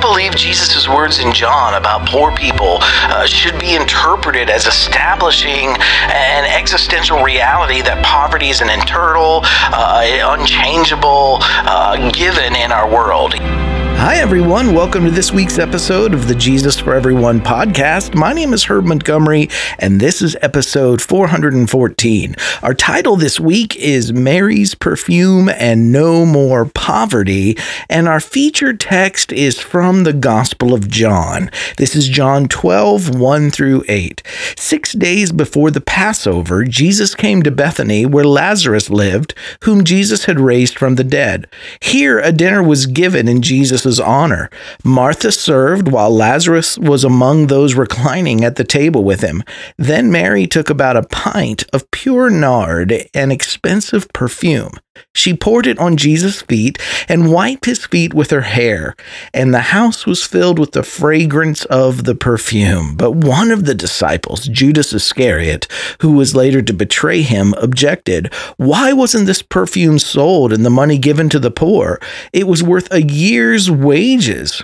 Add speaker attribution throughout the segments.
Speaker 1: Don't believe Jesus' words in John about poor people uh, should be interpreted as establishing an existential reality that poverty is an internal, uh, unchangeable uh, given in our world.
Speaker 2: Hi, everyone. Welcome to this week's episode of the Jesus for Everyone podcast. My name is Herb Montgomery, and this is episode 414. Our title this week is Mary's Perfume and No More Poverty, and our featured text is from the Gospel of John. This is John 12, 1 through 8. Six days before the Passover, Jesus came to Bethany, where Lazarus lived, whom Jesus had raised from the dead. Here, a dinner was given in Jesus' honor. Martha served while Lazarus was among those reclining at the table with him. Then Mary took about a pint of pure nard, an expensive perfume. She poured it on Jesus' feet and wiped his feet with her hair, and the house was filled with the fragrance of the perfume. But one of the disciples, Judas Iscariot, who was later to betray him, objected, Why wasn't this perfume sold and the money given to the poor? It was worth a year's wages.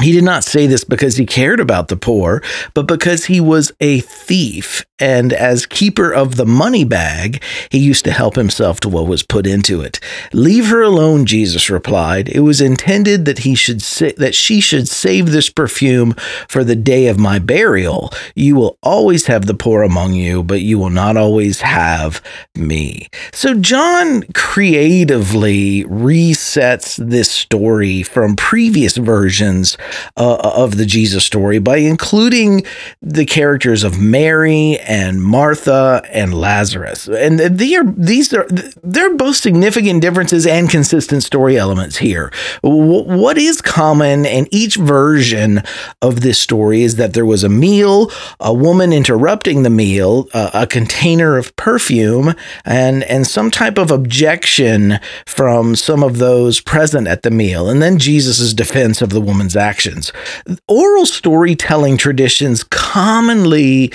Speaker 2: He did not say this because he cared about the poor, but because he was a thief. And as keeper of the money bag, he used to help himself to what was put into it. Leave her alone, Jesus replied. It was intended that he should sa- that she should save this perfume for the day of my burial. You will always have the poor among you, but you will not always have me. So John creatively resets this story from previous versions uh, of the Jesus story by including the characters of Mary and Martha and Lazarus. And they are, these are they're both significant differences and consistent story elements here. What is common in each version of this story is that there was a meal, a woman interrupting the meal, a container of perfume, and and some type of objection from some of those present at the meal, and then Jesus' defense of the woman's actions. Oral storytelling traditions commonly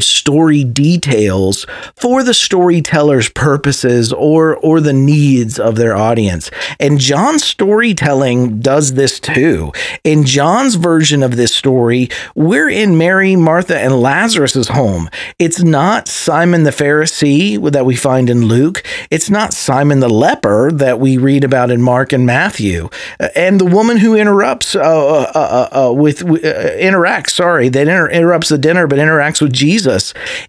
Speaker 2: story details for the storyteller's purposes or, or the needs of their audience. And John's storytelling does this too. In John's version of this story, we're in Mary, Martha, and Lazarus's home. It's not Simon the Pharisee that we find in Luke. It's not Simon the leper that we read about in Mark and Matthew. And the woman who interrupts uh, uh, uh, uh, with interacts. Sorry, that inter- interrupts the dinner, but interacts with Jesus.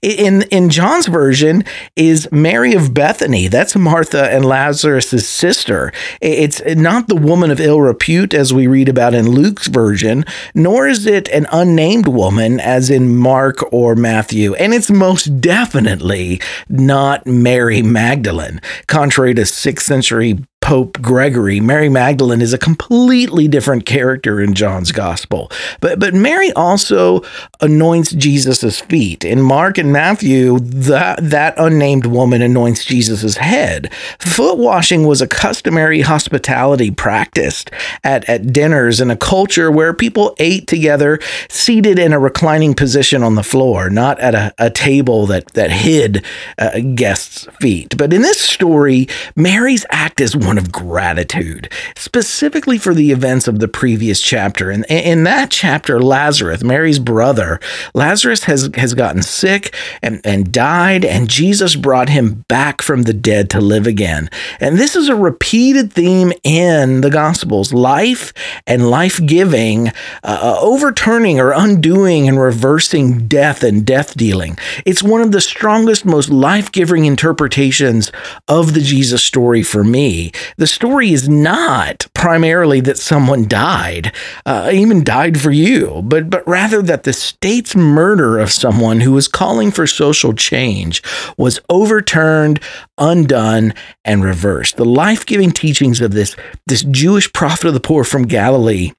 Speaker 2: In in John's version is Mary of Bethany. That's Martha and Lazarus's sister. It's not the woman of ill repute as we read about in Luke's version, nor is it an unnamed woman as in Mark or Matthew, and it's most definitely not Mary Magdalene, contrary to sixth century Pope Gregory, Mary Magdalene is a completely different character in John's gospel. But but Mary also anoints Jesus' feet. In Mark and Matthew, that that unnamed woman anoints Jesus' head. Foot washing was a customary hospitality practiced at, at dinners in a culture where people ate together seated in a reclining position on the floor, not at a, a table that, that hid uh, guests' feet. But in this story, Mary's act is one of gratitude, specifically for the events of the previous chapter. And in that chapter, Lazarus, Mary's brother, Lazarus has, has gotten sick and, and died, and Jesus brought him back from the dead to live again. And this is a repeated theme in the Gospels life and life giving, uh, uh, overturning or undoing and reversing death and death dealing. It's one of the strongest, most life giving interpretations of the Jesus story for me. The story is not primarily that someone died, uh, even died for you, but, but rather that the state's murder of someone who was calling for social change was overturned, undone, and reversed. The life giving teachings of this, this Jewish prophet of the poor from Galilee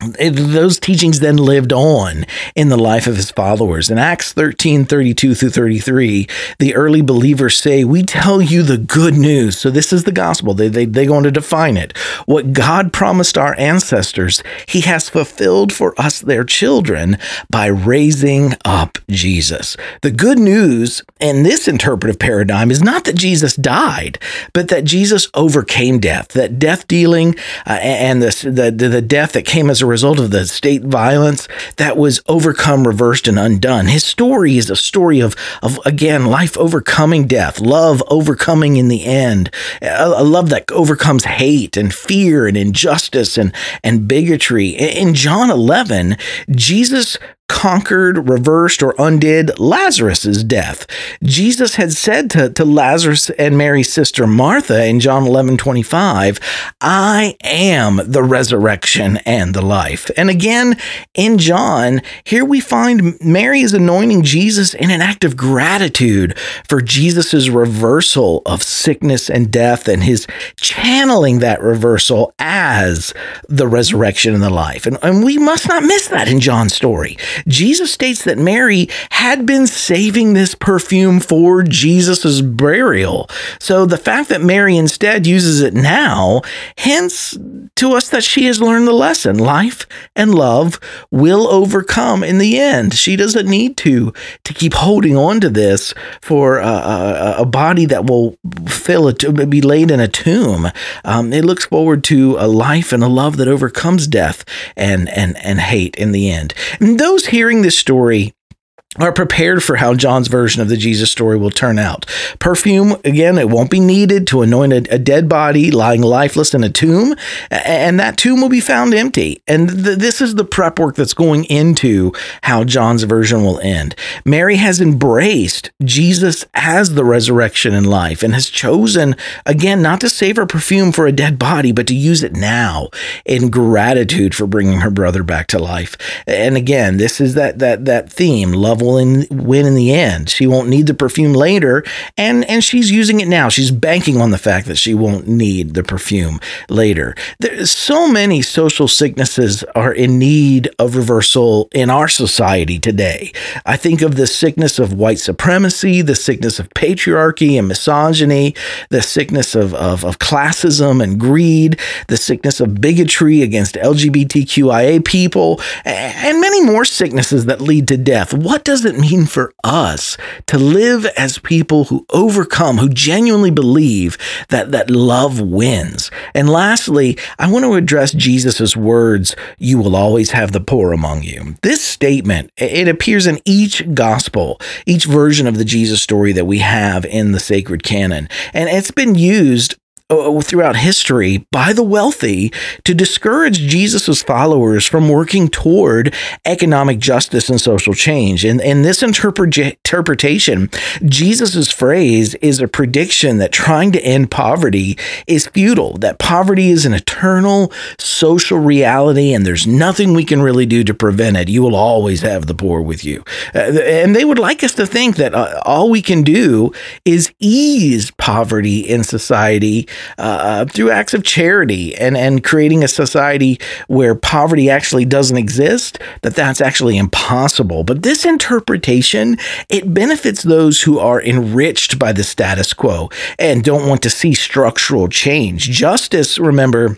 Speaker 2: those teachings then lived on in the life of his followers. In Acts 13 32 through 33, the early believers say, We tell you the good news. So, this is the gospel. They, they, they're going to define it. What God promised our ancestors, he has fulfilled for us, their children, by raising up Jesus. The good news in this interpretive paradigm is not that Jesus died, but that Jesus overcame death, that death dealing uh, and the, the, the death that came as a result of the state violence that was overcome, reversed, and undone. His story is a story of, of again, life overcoming death, love overcoming in the end, a, love that overcomes hate and fear and injustice and, and bigotry. In John 11, Jesus conquered, reversed, or undid Lazarus's death. Jesus had said to, to Lazarus and Mary's sister Martha in John 11 25, I am the resurrection and the life. And again, in John, here we find Mary is anointing Jesus in an act of gratitude for Jesus's reversal of sickness and death and his channeling that reversal as the resurrection and the life. And, and we must not miss that in John's story. Jesus states that Mary had been saving this perfume for Jesus's burial. So the fact that Mary instead uses it now hints to us that she has learned the lesson. Life and love will overcome in the end. She doesn't need to to keep holding on to this for a, a, a body that will fill it be laid in a tomb. Um, it looks forward to a life and a love that overcomes death and and and hate in the end. And those hearing this story are prepared for how John's version of the Jesus story will turn out. Perfume, again, it won't be needed to anoint a, a dead body lying lifeless in a tomb, and that tomb will be found empty. And th- this is the prep work that's going into how John's version will end. Mary has embraced Jesus as the resurrection and life and has chosen, again, not to save her perfume for a dead body, but to use it now in gratitude for bringing her brother back to life. And again, this is that that that theme, love will in, win in the end. She won't need the perfume later, and and she's using it now. She's banking on the fact that she won't need the perfume later. There's so many social sicknesses are in need of reversal in our society today. I think of the sickness of white supremacy, the sickness of patriarchy and misogyny, the sickness of, of, of classism and greed, the sickness of bigotry against LGBTQIA people, and many more sicknesses that lead to death. What does it mean for us to live as people who overcome, who genuinely believe that, that love wins? And lastly, I want to address Jesus' words, you will always have the poor among you. This statement, it appears in each gospel, each version of the Jesus story that we have in the sacred canon. And it's been used uh, throughout history by the wealthy to discourage Jesus' followers from working toward economic justice and social change. And in this interpretation, Jesus' phrase is a prediction that trying to end poverty is futile, that poverty is an eternal social reality and there's nothing we can really do to prevent it. You will always have the poor with you. Uh, and they would like us to think that uh, all we can do is ease poverty in society uh, through acts of charity and, and creating a society where poverty actually doesn't exist, that that's actually impossible. But this interpretation, it benefits those who are enriched by the status quo and don't want to see structural change. Justice, remember,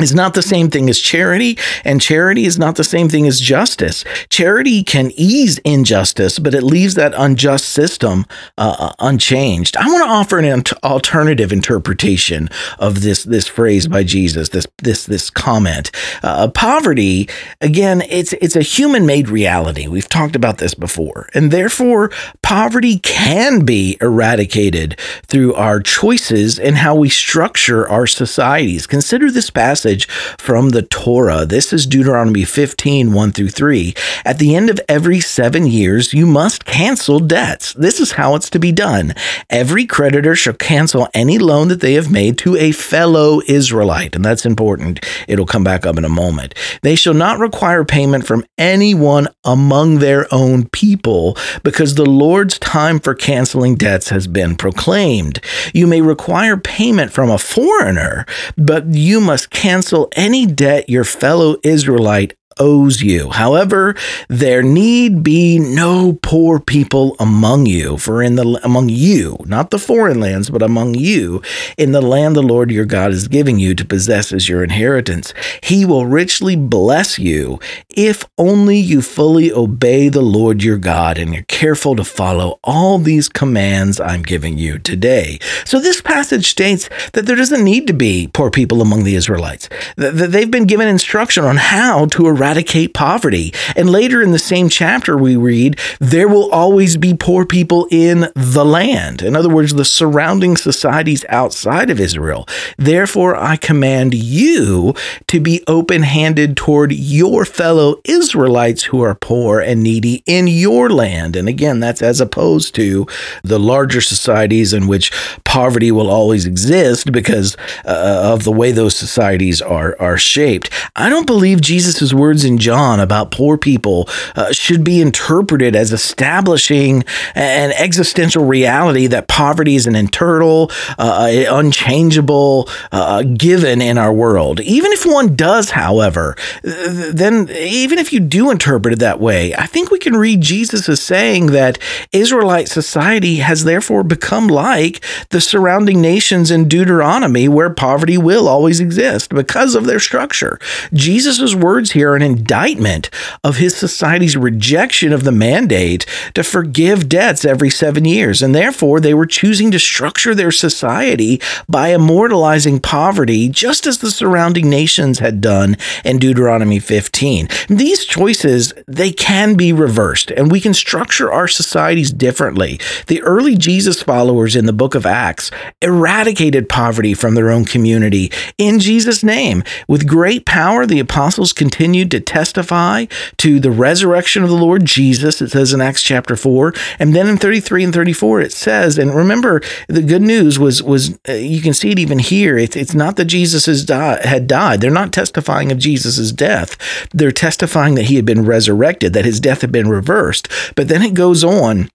Speaker 2: is not the same thing as charity, and charity is not the same thing as justice. Charity can ease injustice, but it leaves that unjust system uh, uh unchanged. I want to offer an alternative interpretation of this this phrase by Jesus. This this this comment. Uh, poverty, again, it's it's a human made reality. We've talked about this before, and therefore poverty can be eradicated through our choices and how we structure our societies. Consider this passage passage from the Torah. This is Deuteronomy 15, 1 through 3. At the end of every seven years, you must cancel debts. This is how it's to be done. Every creditor shall cancel any loan that they have made to a fellow Israelite. And that's important. It'll come back up in a moment. They shall not require payment from anyone among their own people because the Lord's time for canceling debts has been proclaimed. You may require payment from a foreigner, but you must cancel cancel any debt your fellow Israelite owes you. However, there need be no poor people among you, for in the among you, not the foreign lands, but among you, in the land the Lord your God is giving you to possess as your inheritance. He will richly bless you if only you fully obey the Lord your God and you're careful to follow all these commands I'm giving you today. So this passage states that there doesn't need to be poor people among the Israelites. They've been given instruction on how to eradicate eradicate poverty. And later in the same chapter, we read, There will always be poor people in the land. In other words, the surrounding societies outside of Israel. Therefore, I command you to be open handed toward your fellow Israelites who are poor and needy in your land. And again, that's as opposed to the larger societies in which poverty will always exist because uh, of the way those societies are, are shaped. I don't believe Jesus' words words in John about poor people uh, should be interpreted as establishing an existential reality that poverty is an internal, uh, unchangeable uh, given in our world. Even if one does, however, then even if you do interpret it that way, I think we can read Jesus as saying that Israelite society has therefore become like the surrounding nations in Deuteronomy, where poverty will always exist because of their structure. Jesus' words here are an indictment of his society's rejection of the mandate to forgive debts every seven years. And therefore, they were choosing to structure their society by immortalizing poverty, just as the surrounding nations had done in Deuteronomy 15. These choices, they can be reversed, and we can structure our societies differently. The early Jesus followers in the book of Acts eradicated poverty from their own community in Jesus' name. With great power, the apostles continued to to testify to the resurrection of the Lord Jesus, it says in Acts chapter 4. And then in 33 and 34, it says, and remember, the good news was, was uh, you can see it even here. It's, it's not that Jesus has di- had died. They're not testifying of Jesus' death. They're testifying that he had been resurrected, that his death had been reversed. But then it goes on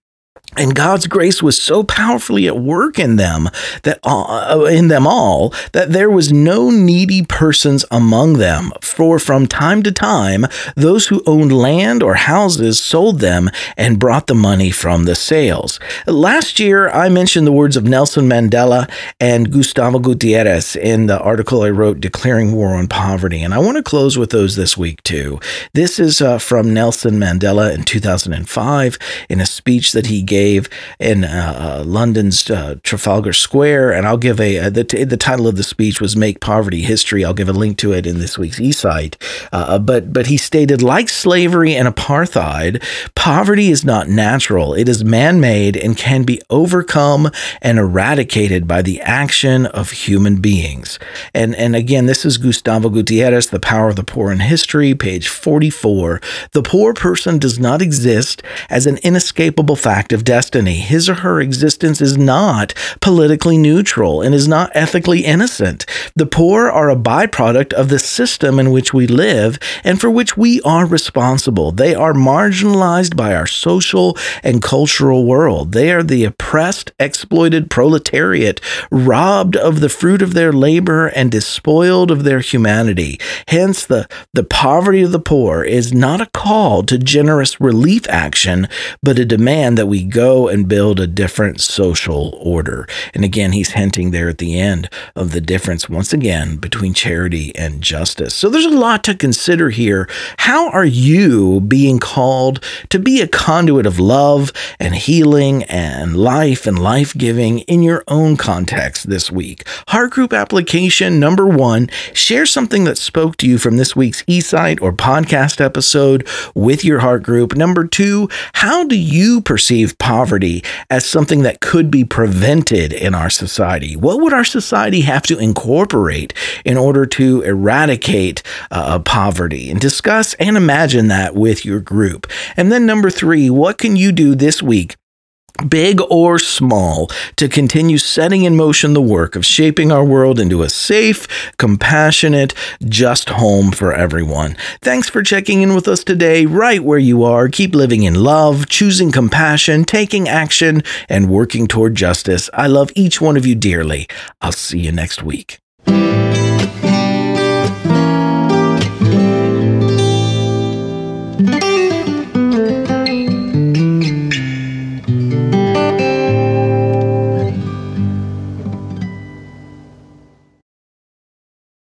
Speaker 2: and God's grace was so powerfully at work in them that uh, in them all that there was no needy persons among them. For from time to time, those who owned land or houses sold them and brought the money from the sales. Last year, I mentioned the words of Nelson Mandela and Gustavo Gutierrez in the article I wrote, Declaring War on Poverty. And I want to close with those this week, too. This is uh, from Nelson Mandela in 2005 in a speech that he gave gave in uh, uh, London's uh, Trafalgar Square, and I'll give a, the the title of the speech was "Make Poverty History." I'll give a link to it in this week's eSight. but but he stated, like slavery and apartheid, poverty is not natural; it is man-made and can be overcome and eradicated by the action of human beings. And and again, this is Gustavo Gutierrez, "The Power of the Poor in History," page forty-four. The poor person does not exist as an inescapable fact of destiny. His or her existence is not politically neutral and is not ethically innocent. The poor are a byproduct of the system in which we live and for which we are responsible. They are marginalized by our social and cultural world. They are the oppressed, exploited proletariat, robbed of the fruit of their labor and despoiled of their humanity. Hence, the, the poverty of the poor is not a call to generous relief action, but a demand that we go and build a different social order. And again, he's hinting there at the end of the difference, once again, between charity and justice. So there's a lot to consider here. How are you being called to be a conduit of love and healing and life and life giving in your own context this week? Heart group application number one share something that spoke to you from this week's e site or podcast episode with your heart group. Number two, how do you perceive poverty as something that could be prevented in our society? What would our society have to incorporate in order to eradicate uh, poverty? And discuss and imagine that with your group. And then, number three, what can you do this week big or small, to continue setting in motion the work of shaping our world into a safe, compassionate, just home for everyone. Thanks for checking in with us today, right where you are. Keep living in love, choosing compassion, taking action, and working toward justice. I love each one of you dearly. I'll see you next week.